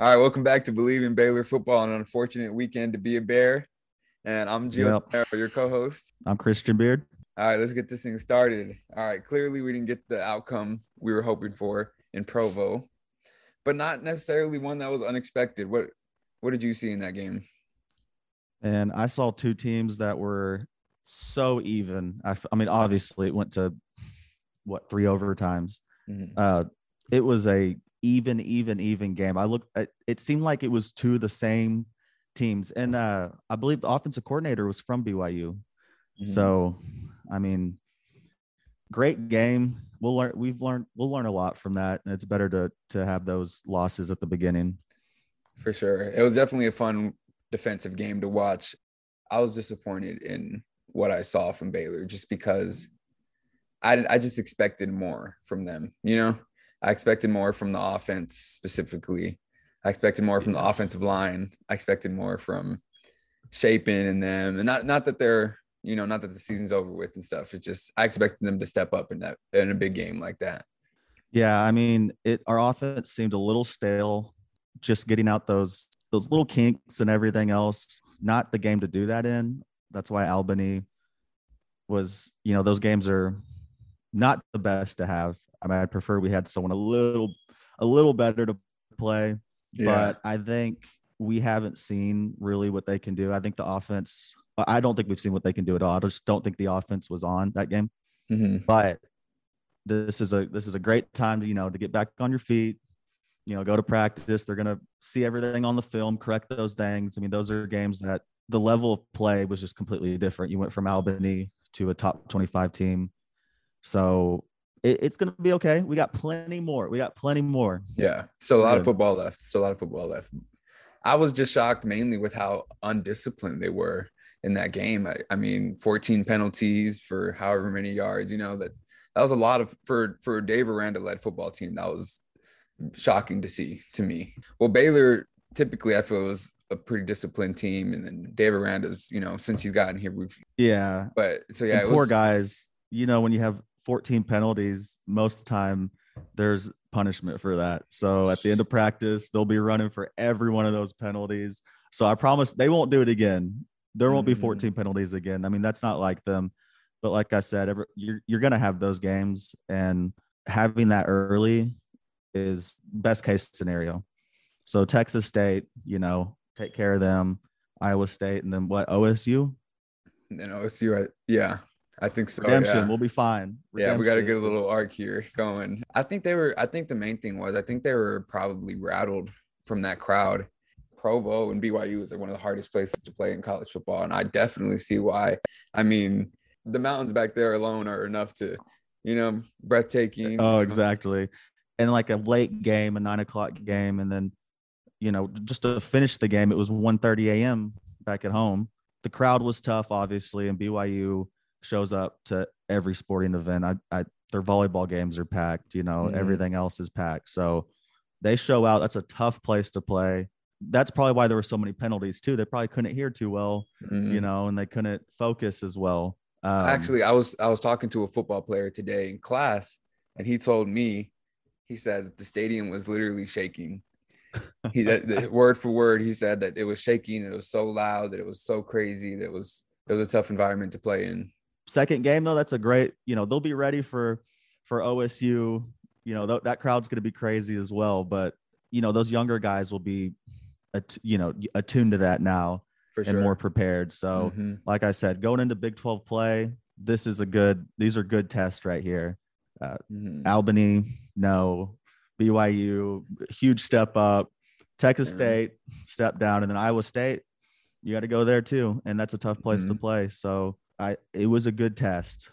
All right, welcome back to Believe in Baylor football. An unfortunate weekend to be a Bear, and I'm Gio, Yep. your co-host. I'm Christian Beard. All right, let's get this thing started. All right, clearly we didn't get the outcome we were hoping for in Provo, but not necessarily one that was unexpected. What what did you see in that game? And I saw two teams that were so even. I, f- I mean, obviously, it went to what three overtimes. Mhm. Uh, it was a even, even, even game. I looked. At, it seemed like it was two of the same teams, and uh, I believe the offensive coordinator was from BYU. Mhm. So, I mean, great game. We'll learn. We've learned. We'll learn a lot from that, and it's better to to have those losses at the beginning. for sure, it was definitely a fun defensive game to watch. I was disappointed in what I saw from Baylor just because I I just expected more from them. You know, I expected more from the offense specifically. I expected more from the offensive line. I expected more from Shapen and them, and not not that they're you know not that the season's over with and stuff. It's just I expected them to step up in that in a big game like that. Yeah, I mean, it our offense seemed a little stale, just getting out those those little kinks and everything else. Not the game to do that in. That's why Albany was, you know, those games are not the best to have. I mean, I prefer we had someone a little a little better to play, but I think we haven't seen really what they can do. I think the offense I don't think we've seen what they can do at all. I just don't think the offense was on that game Mhm. but this is a this is a great time to you know to get back on your feet you know go to practice they're going to see everything on the film correct those things i mean those are games that the level of play was just completely different you went from albany to a top 25 team so it, it's going to be okay we got plenty more we got plenty more Yeah, So a lot of football left. So a lot of football left. I was just shocked mainly with how undisciplined they were in that game. I, I mean, 14 penalties for however many yards. You know that that was a lot of for for a Dave Aranda led football team. That was shocking to see to me. Well, Baylor typically I feel was a pretty disciplined team, and then Dave Aranda's you know since he's gotten here we've yeah but so yeah poor guys you know when you have 14 penalties most of the time there's punishment for that. So at the end of practice they'll be running for every one of those penalties. So i promise they won't do it again. There won't be Mhm. 14 penalties again. I mean that's not like them. But like i said every, you're, you're going to have those games and having that early is best case scenario. So texas state you know take care of them iowa state and then what osu you know OSU. I- Yeah, I think so. redemption yeah. we'll be fine Yeah, we got to Redemption. get a little arc here going. I think they were. I think the main thing was I think they were probably rattled from that crowd. Provo and BYU is like one of the hardest places to play in college football, and I definitely see why. I mean, the mountains back there alone are enough to, you know, breathtaking. Oh, exactly. And like a late game, a nine o'clock game, and then, you know, just to finish the game, it was 1.30 a.m. back at home. The crowd was tough, obviously, and BYU shows up to every sporting event. I, I their volleyball games are packed, you know, Mhm. everything else is packed. So they show out. That's a tough place to play. That's probably why there were so many penalties too. They probably couldn't hear too well, Mhm. you know, and they couldn't focus as well. Um, Actually, I was I was talking to a football player today in class, and he told me, he said the stadium was literally shaking. He that, the, word for word, he said that it was shaking, it was so loud, that it was so crazy, that it was it was a tough environment to play in. Second game though that's a great you know they'll be ready for for osu you know th- that crowd's going to be crazy as well but you know those younger guys will be at, you know attuned to that now For sure. and more prepared so Mhm. like i said going into big 12 play this is a good these are good tests right here Mhm. albany no byu huge step up texas state step down and then iowa state you got to go there too and that's a tough place to Mhm. play so i it was a good test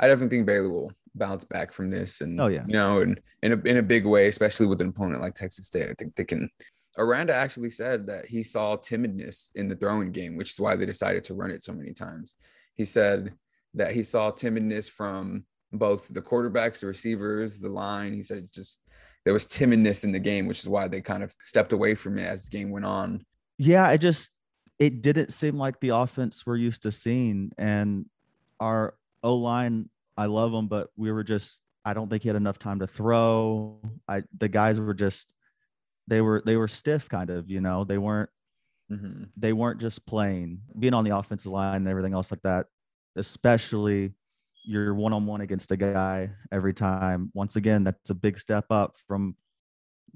I definitely think Baylor will bounce back from this, and Oh, yeah. you know, and in a in a big way, especially with an opponent like Texas State. I think they can. Aranda actually said that he saw timidness in the throwing game, which is why they decided to run it so many times. He said that he saw timidness from both the quarterbacks, the receivers, the line. He said just there was timidness in the game, which is why they kind of stepped away from it as the game went on. yeah, I just it didn't seem like the offense we're used to seeing. And our O line, I love them, but we were just I don't think he had enough time to throw. I the guys were just they were they were stiff kind of, you know. They weren't Mhm. they weren't just playing being on the offensive line and everything else like that, especially you're one on one against a guy every time. Once again, that's a big step up from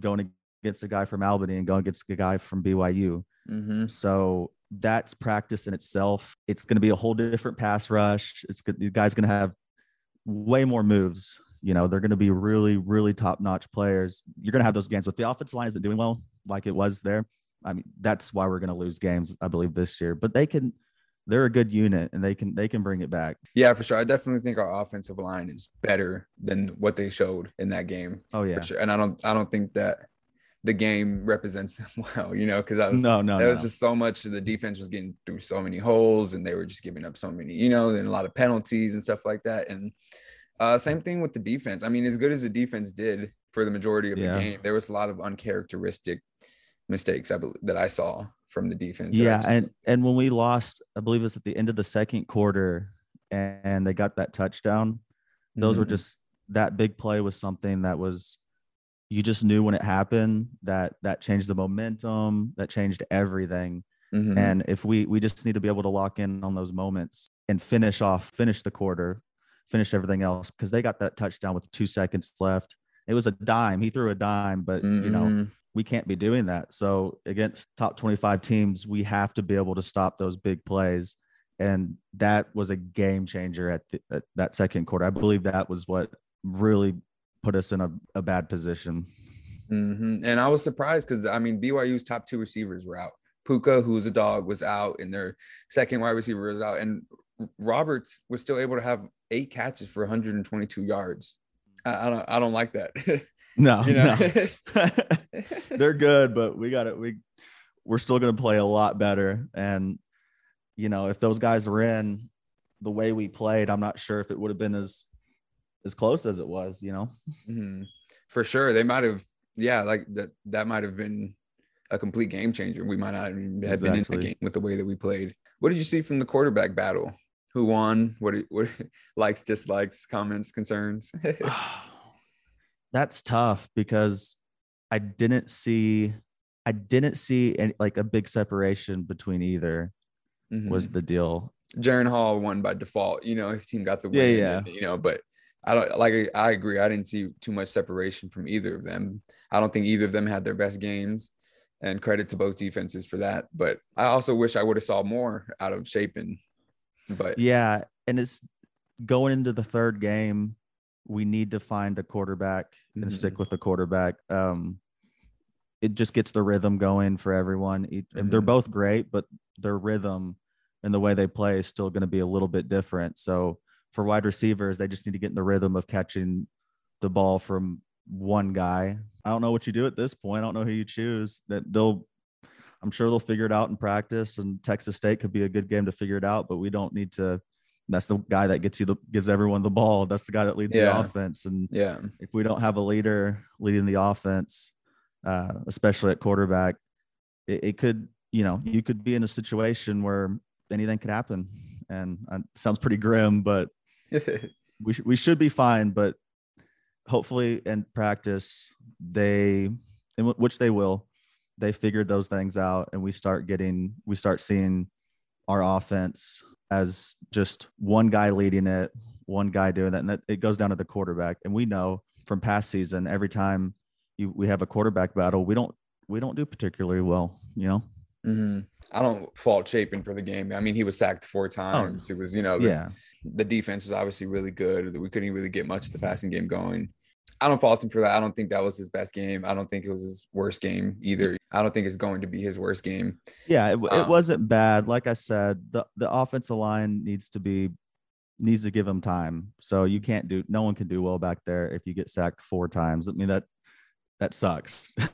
going against a guy from Albany and going against a guy from BYU. Mhm. So that's practice in itself. It's going to be a whole different pass rush. It's good. The guy's going to have way more moves. You know, they're going to be really, really top notch players. You're going to have those games, with the offensive line isn't doing well like it was there. I mean, that's why we're going to lose games, I believe, this year. But they can, they're a good unit, and they can they can bring it back. Yeah, for sure. I definitely think our offensive line is better than what they showed in that game. Oh yeah, For sure. And I don't I don't think that the game represents them well, you know, because I was no, no, there no. was just so much the defense was getting through so many holes and they were just giving up so many, you know, and a lot of penalties and stuff like that. And uh same thing with the defense. I mean, as good as the defense did for the majority of Yeah. the game, there was a lot of uncharacteristic mistakes I believe that I saw from the defense. yeah, just- and and when we lost, I believe it was at the end of the second quarter, and they got that touchdown. those were Mhm. just that big play was something that was you just knew when it happened that that changed the momentum that changed everything Mhm. and if we we just need to be able to lock in on those moments and finish off finish the quarter finish everything else because they got that touchdown with two seconds left it was a dime he threw a dime but you know Mhm. we can't be doing that. So against top 25 teams, we have to be able to stop those big plays. And that was a game changer at, the, at that second quarter. I believe that was what really put us in a, a bad position. Mhm. And I was surprised because I mean BYU's top two receivers were out. Puka, who's a dog, was out, and their second wide receiver was out. And Roberts was still able to have eight catches for 122 yards. I, I don't, I don't like that. No, no. they're good, but we got it. We we're still going to play a lot better. And you know, if those guys were in the way we played, I'm not sure if it would have been as as close as it was. You know. Mhm. for sure. They might have, yeah, like that. That might have been a complete game changer. We might not even have been in the game with the way that we played. What did you see from the quarterback battle? Who won? What? What likes, dislikes, comments, concerns? That's tough because I didn't see I didn't see any, like a big separation between either was Mhm. the deal. Jaren Hall won by default. You know, his team got the Yeah, win. yeah. and, You know, but I don't like. I agree. I didn't see too much separation from either of them. I don't think either of them had their best games, and credit to both defenses for that. But I also wish I would have saw more out of Shapen. But Yeah, and it's going into the third game. We need to find a quarterback and Mhm. stick with the quarterback. Um, it just gets the rhythm going for everyone. And They're both great, but their rhythm and the way they play is still going to be a little bit different. So for wide receivers, they just need to get in the rhythm of catching the ball from one guy. I don't know what you do at this point. I don't know who you choose. That they'll I'm sure they'll figure it out in practice and Texas State could be a good game to figure it out, but we don't need to that's the guy that gets you the gives everyone the ball. That's the guy that leads Yeah. the offense. And yeah, if we don't have a leader leading the offense, uh, especially at quarterback, it, it could, you know, you could be in a situation where anything could happen. And uh, it sounds pretty grim, but we, sh- we should be fine. But hopefully in practice, they, in wh- which they will, they figured those things out and we start getting, we start seeing our offense as just one guy leading it, one guy doing that. And that it goes down to the quarterback. And we know from past season, every time you, we have a quarterback battle, we don't, we don't do particularly well, you know? Mhm. I don't fault Shapen for the game. I mean, he was sacked four times. It was, you know, the, Yeah. the defense was obviously really good. We couldn't really get much of the passing game going. I don't fault him for that. I don't think that was his best game. I don't think it was his worst game either. I don't think it's going to be his worst game. Yeah, it, w- it Um, wasn't bad. Like I said, the the offensive line needs to be needs to give him time. So you can't do no one can do well back there if you get sacked four times. I mean that that sucks.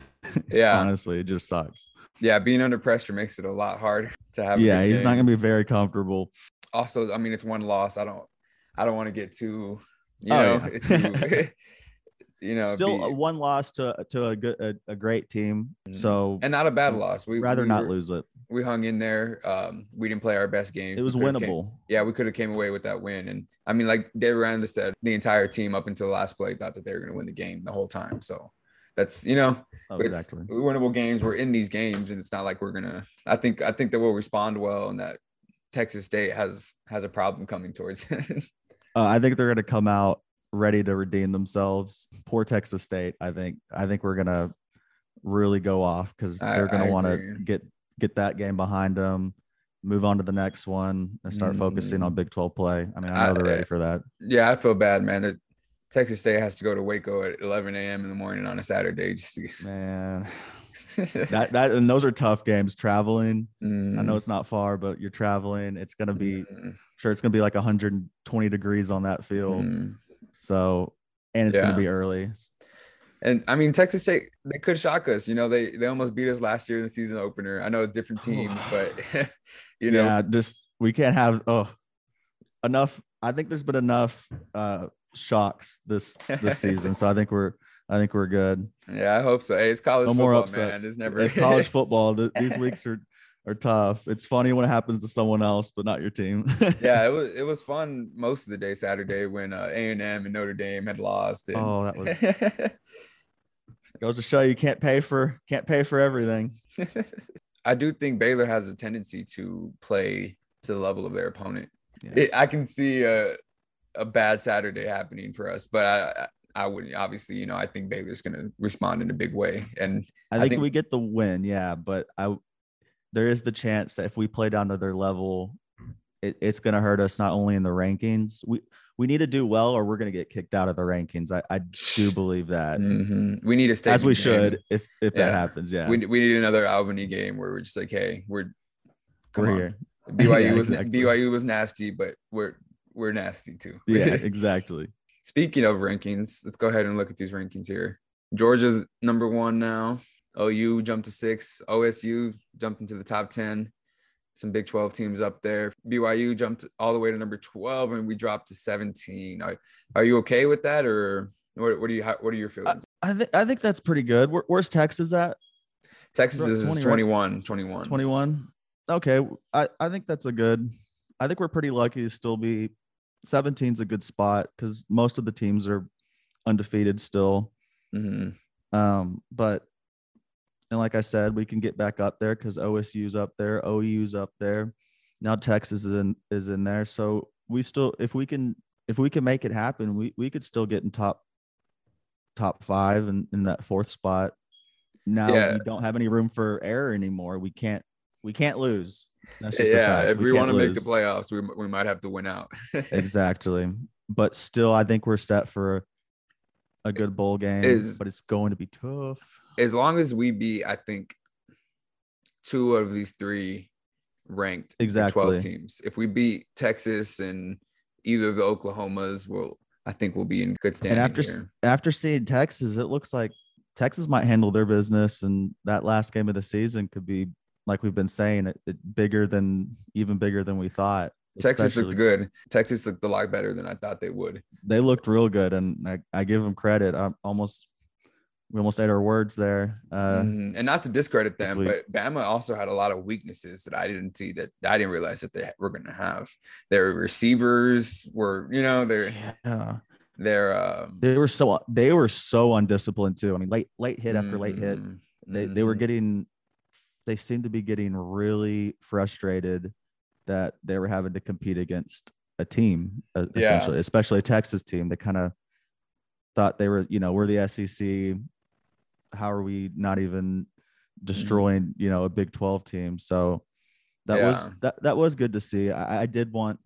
Yeah. honestly, it just sucks. Yeah, being under pressure makes it a lot harder to have. Yeah, he's not gonna be very comfortable. Also, I mean, it's one loss. I don't. I don't want to get too. You Oh, know, yeah. too. you know, Still be- one loss to to a good a, a great team. Mhm. So and not a bad loss. We'd rather we not were- lose it. We hung in there. Um, we didn't play our best game. It was could've came- winnable. yeah, we could have came away with that win. And I mean, like Dave Aranda said, the entire team up until the last play thought that they were going to win the game the whole time. So That's you know, Oh, it's exactly. winnable games. We're in these games, and it's not like we're gonna. I think I think that we'll respond well, and that Texas State has has a problem coming towards it. Uh, I think they're going to come out ready to redeem themselves. Poor Texas State. I think. I think we're going to really go off because they're going to want to get get that game behind them, move on to the next one, and start focusing on Mm. Big Twelve play. I mean, I know I- they're ready for that. yeah, I feel bad, man. That Texas State has to go to Waco at 11 a.m. in the morning on a Saturday just to. Man, that that and those are tough games. Traveling. I Mm, know it's not far, but you're traveling. It's going to be mm, sure it's going to be like 120 degrees on that field. mm. So, and it's gonna be early. And I mean, Texas State, they could shock us. You know, they they almost beat us last year in the season opener. I know different teams, but you know, yeah, just we can't have oh enough. I think there's been enough uh shocks this this season, so I think we're I think we're good. yeah, I hope so. Hey, it's college No football, more upsets. man. It's never It's college football. Th- These weeks are are tough. It's funny when it happens to someone else, but not your team. yeah, it was it was fun most of the day Saturday when uh, A and M and Notre Dame had lost. And... Oh, that was goes to show you can't pay for can't pay for everything. I do think Baylor has a tendency to play to the level of their opponent. Yeah. It, I can see a a bad Saturday happening for us, but I I wouldn't obviously you know I think Baylor's going to respond in a big way, and I I think, think- we get the win, yeah, but I there is the chance that if we play down to their level, it, it's going to hurt us not only in the rankings. We we need to do well, or we're going to get kicked out of the rankings. I, I do believe that, Mhm. we need to stay as we game. should, if if Yeah. that happens. Yeah, We, we need another Albany game where we're just like, hey, we're come we're on. here. BYU Yeah, was exactly. BYU was nasty, but we're we're nasty too. Yeah, exactly. Speaking of rankings, let's go ahead and look at these rankings here. Georgia's number one now. OU jumped to six. OSU jumped into the top 10. Some Big 12 teams up there. BYU jumped all the way to number 12 and we dropped to 17. Are, are you okay with that or what, what do you, how, what are your feelings? I think I think that's pretty good. Where, where's Texas at? Texas is 20, right? 21, 21. 21. Okay. I, I think that's a good. I think we're pretty lucky to still be 17's a good spot because most of the teams are undefeated still. Mhm. Um, but and like I said, we can get back up there because OSU's up there, OU's up there. Now Texas is in is in there. So we still if we can if we can make it happen, we we could still get in top top five and in that fourth spot. Now Yeah. we don't have any room for error anymore. We can't we can't lose. Yeah, if we, can't want to make the playoffs, we, we might have to win out. exactly. But still, I think we're set for a good bowl game. Is- but it's going to be tough. as long as we beat, I think, two of these three ranked Exactly. 12 teams. If we beat Texas and either of the Oklahomas, we'll I think we'll be in good standing. and after here. after seeing Texas, it looks like Texas might handle their business, and that last game of the season could be like we've been saying, it, it bigger than even bigger than we thought. Texas looked good. Texas looked a lot better than I thought they would. They looked real good, and I, I give them credit. I almost we almost ate our words there. Uh, Mhm. and not to discredit them, but Bama also had a lot of weaknesses that I didn't see that I didn't realize that they were going to have. Their receivers were, you know, they're yeah, they're um, they were so they were so undisciplined too. I mean, late late hit after late hit. mhm, They they were mhm. getting they seemed to be getting really frustrated that they were having to compete against a team uh, Yeah. essentially, especially a Texas team. They kind of thought they were, you know, we're the SEC. How are we not even Mm-hmm. destroying, you know, a Big 12 team? So that was that that was good to see. I, I did want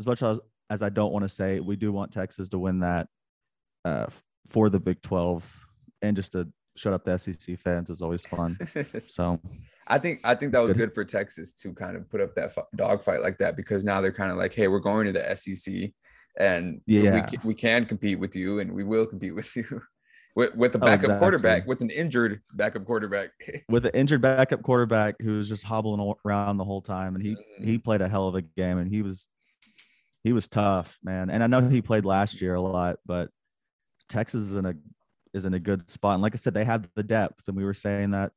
as much as as I don't want to say, we do want Texas to win that uh, for the Big 12 and just to shut up the SEC fans is always fun. So I think I think that was good. good for Texas to kind of put up that fu- dogfight like that because now they're kind of like, hey, we're going to the SEC, and we, Yeah. ca- we can compete with you, and we will compete with you with with a Oh, backup exactly. quarterback, with an injured backup quarterback. with an injured backup quarterback who was just hobbling around the whole time, and he Mhm. he played a hell of a game, and he was he was tough, man. And I know he played last year a lot, but Texas is in a is in a good spot. And like I said, they have the depth, and we were saying that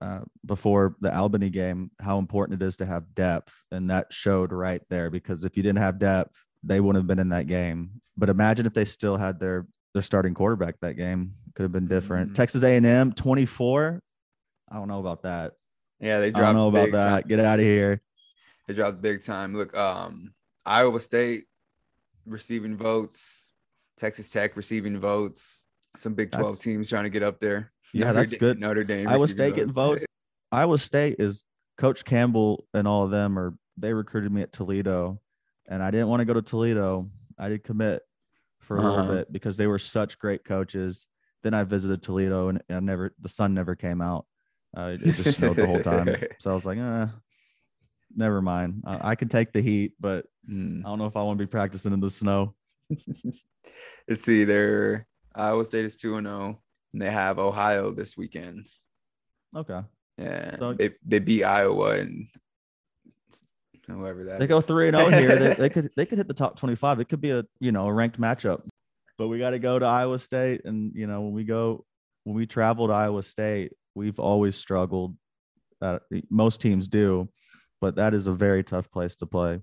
uh, before the Albany game, how important it is to have depth, and that showed right there. Because if you didn't have depth, they wouldn't have been in that game. But imagine if they still had their their starting quarterback that game. Could have been different. Mhm. Texas A&M 24. I don't know about that. Yeah, they dropped. I don't know about that. Time. Get out of here. They dropped big time. Look, um, Iowa State receiving votes, Texas Tech receiving votes. Some Big Twelve That's- teams trying to get up there. Yeah, Notre that's Dame- good. Notre Dame. Iowa State getting votes. Iowa State is Coach Campbell and all of them are they recruited me at Toledo, and I didn't want to go to Toledo. I did commit for a little Uh-huh. bit because they were such great coaches. Then I visited Toledo and I never the sun never came out. Uh, it just snowed the whole time, so I was like, eh, never mind. I, I can take the heat, but Hmm. I don't know if I want to be practicing in the snow. Let's see. They're Iowa State is two and zero, and they have Ohio this weekend. Okay, Yeah, So- they they beat Iowa and whoever that they go is. three and zero here. They, they could they could hit the top twenty five. It could be a you know a ranked matchup, but we got to go to Iowa State, and you know when we go when we travel to Iowa State, we've always struggled. Uh, most teams do, but that is a very tough place to play.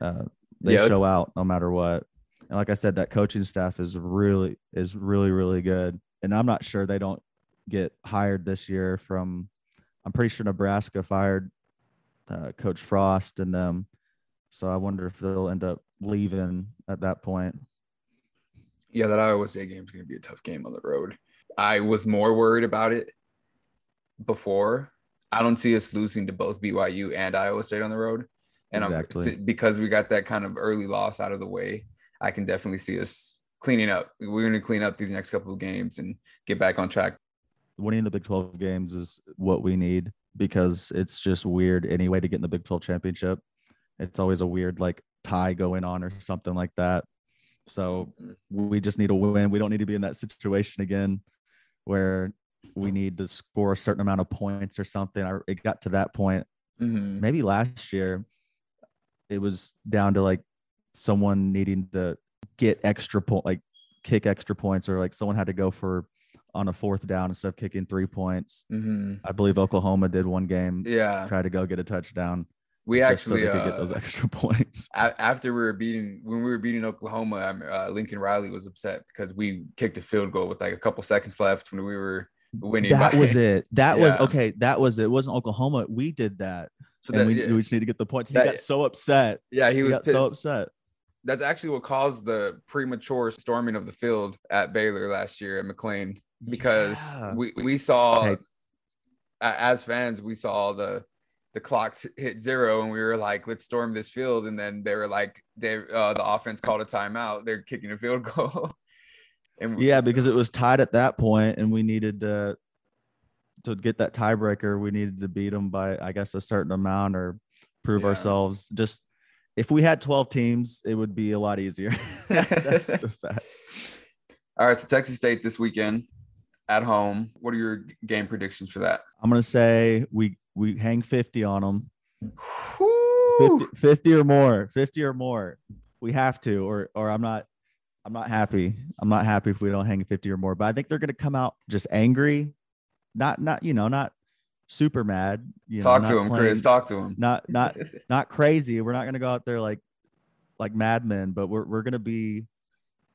Uh, they Yeah, show out no matter what, and like I said, that coaching staff is really is really really good, and I'm not sure they don't get hired this year from. I'm pretty sure Nebraska fired uh, Coach Frost and them. So I wonder if they'll end up leaving at that point. Yeah, that Iowa State game is going to be a tough game on the road. I was more worried about it before. I don't see us losing to both BYU and Iowa State on the road, and Exactly. I'm because we got that kind of early loss out of the way. I can definitely see us cleaning up. We're going to clean up these next couple of games and get back on track. Winning the Big 12 games is what we need because it's just weird anyway to get in the Big 12 championship. It's always a weird like tie going on or something like that. So we just need a win. We don't need to be in that situation again where we need to score a certain amount of points or something. I, it got to that point Mhm. maybe last year it was down to like someone needing to get extra point like kick extra points or like someone had to go for on a fourth down instead of kicking three points. Mhm. i believe oklahoma did one game Yeah, try to go get a touchdown we actually so could get uh, those extra points. after we were beating when we were beating Oklahoma, uh, Lincoln Riley was upset because we kicked a field goal with like a couple seconds left when we were winning. that by- was it. That was okay that was it. it wasn't oklahoma. We did that. So that, we, yeah, we just need to get the points. He That- got so upset. Yeah, he he, was so upset That's actually what caused the premature storming of the field at Baylor last year at McLane because Yeah. we we saw a- as fans we saw the the clocks hit zero and we were like let's storm this field and then they were like they uh, the offense called a timeout they're kicking a field goal and Yeah, because it was tied at that point, and we needed to to get that tiebreaker. We needed to beat them by, I guess, a certain amount or prove Yeah. ourselves. Just if we had twelve teams, it would be a lot easier. That's fact. all right so Texas State this weekend at home what are your game predictions for that I'm gonna say we we hang fifty on them, 50, 50 or more, fifty or more. We have to, or or I'm not. I'm not happy. I'm not happy if we don't hang 50 or more. But I think they're gonna come out just angry, not not you know not super mad. You know, talk to him playing- Chris talk to him not not not crazy. We're not gonna go out there like like madmen, but we're we're gonna be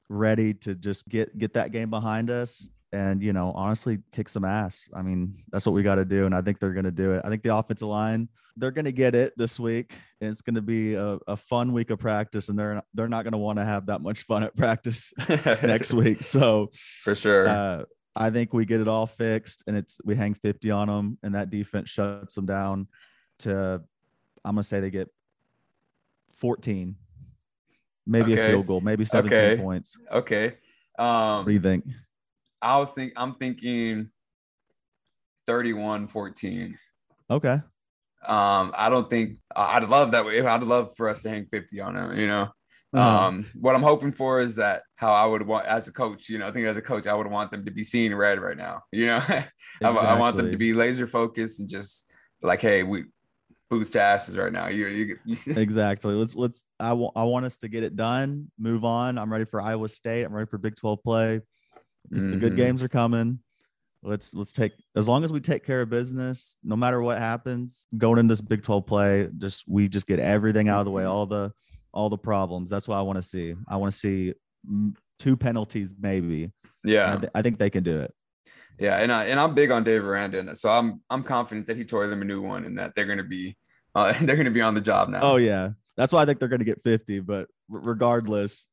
ready to just get get that game behind us and you know honestly kick some ass. I mean that's what we got to do, and I think they're gonna do it. I think the offensive line they're gonna get it this week. And it's gonna be a, a fun week of practice, and they're they're not gonna want to have that much fun at practice next week. So for sure uh, I think we get it all fixed, and it's we hang fifty on them, and that defense shuts them down. To I'm gonna say they get fourteen, maybe Okay. a field goal, maybe seventeen Okay. points. okay um What do you think? I was think I'm thinking 31 14. Okay, Um, I don't think I'd love that way. I'd love for us to hang 50 on them, you know. Uh-huh. Um, what I'm hoping for is that how I would want as a coach, you know, I think as a coach, I would want them to be seeing red right now, you know. I, I want them to be laser focused and just like, hey, we boost asses right now. You, you exactly. Let's let's. I want I want us to get it done. Move on. I'm ready for Iowa State. I'm ready for Big 12 play. Because the good Mhm. games are coming. Let's let's take as long as we take care of business, no matter what happens, going in this Big 12 play, just we just get everything out of the way, Mhm. all the all the problems. That's what I want to see. I want to see two penalties maybe. Yeah, I, th- I think they can do it. Yeah, and I, and I'm big on Dave Aranda, so I'm I'm confident that he tore them a new one and that they're going to be uh, they're going to be on the job now. Oh yeah, that's why I think they're going to get 50. But regardless,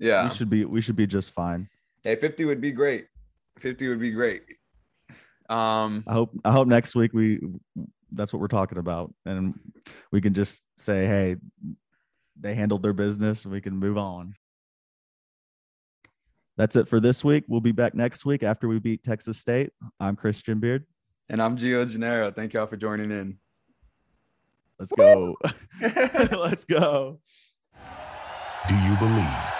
yeah, we should be we should be just fine. Hey, 50 would be great. 50 would be great. Um, I hope I hope next week we that's what we're talking about, and we can just say, hey, they handled their business, and we can move on. That's it for this week. We'll be back next week after we beat Texas State. I'm Christian Beard. And I'm Gio Gennaro. Thank y'all for joining in. Let's go. Let's go. Do you believe?